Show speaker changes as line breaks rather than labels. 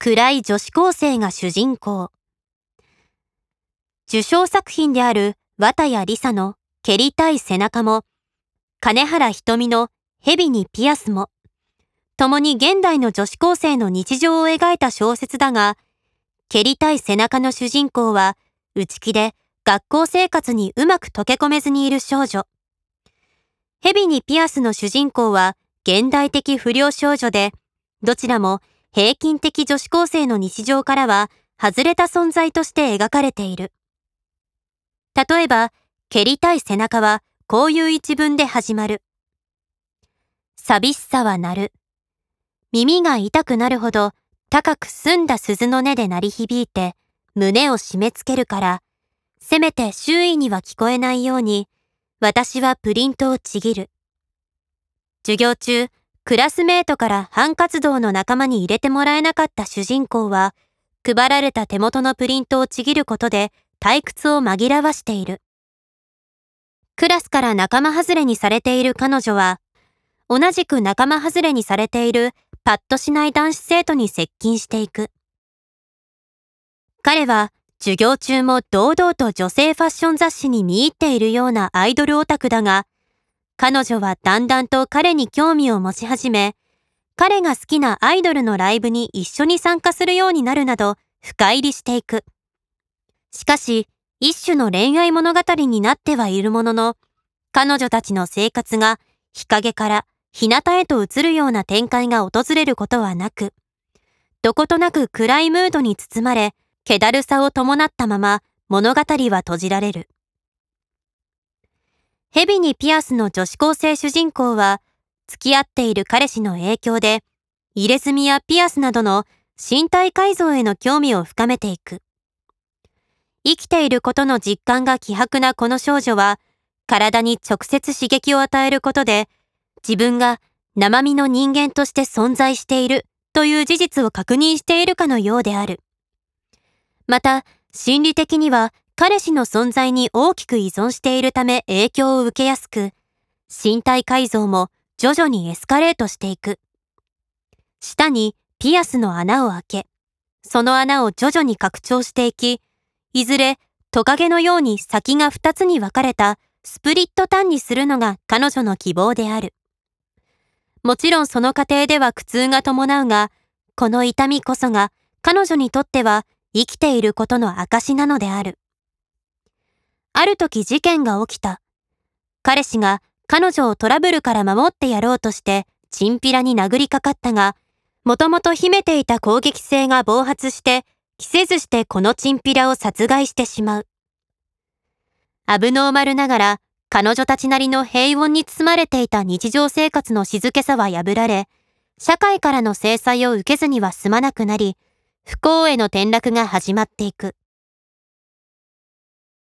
暗い女子高生が主人公。受賞作品である綿谷りさの蹴りたい背中も、金原ひとみの蛇にピアスも、共に現代の女子高生の日常を描いた小説だが、蹴りたい背中の主人公は、内気で学校生活にうまく溶け込めずにいる少女。蛇にピアスの主人公は、現代的不良少女で、どちらも平均的女子高生の日常からは外れた存在として描かれている。例えば、蹴りたい背中はこういう一文で始まる。寂しさは鳴る。耳が痛くなるほど高く澄んだ鈴の音で鳴り響いて胸を締め付けるから、せめて周囲には聞こえないように、私はプリントをちぎる。授業中、クラスメートから反活動の仲間に入れてもらえなかった主人公は、配られた手元のプリントをちぎることで退屈を紛らわしている。クラスから仲間外れにされている彼女は、同じく仲間外れにされているパッとしない男子生徒に接近していく。彼は授業中も堂々と女性ファッション雑誌に見入っているようなアイドルオタクだが、彼女はだんだんと彼に興味を持ち始め、彼が好きなアイドルのライブに一緒に参加するようになるなど深入りしていく。しかし、一種の恋愛物語になってはいるものの、彼女たちの生活が日陰から日向へと移るような展開が訪れることはなく、どことなく暗いムードに包まれ、気だるさを伴ったまま物語は閉じられる。蛇にピアスの女子高生主人公は、付き合っている彼氏の影響で、入れ墨やピアスなどの身体改造への興味を深めていく。生きていることの実感が希薄なこの少女は、体に直接刺激を与えることで、自分が生身の人間として存在しているという事実を確認しているかのようである。また、心理的には彼氏の存在に大きく依存しているため影響を受けやすく、身体改造も徐々にエスカレートしていく。舌にピアスの穴を開け、その穴を徐々に拡張していき、いずれトカゲのように先が二つに分かれたスプリットタンにするのが彼女の希望である。もちろんその過程では苦痛が伴うが、この痛みこそが彼女にとっては生きていることの証なのである。ある時事件が起きた。彼氏が彼女をトラブルから守ってやろうとして、チンピラに殴りかかったが、もともと秘めていた攻撃性が暴発して、着せずしてこのチンピラを殺害してしまう。アブノーマルながら、彼女たちなりの平穏に包まれていた日常生活の静けさは破られ、社会からの制裁を受けずには済まなくなり、不幸への転落が始まっていく。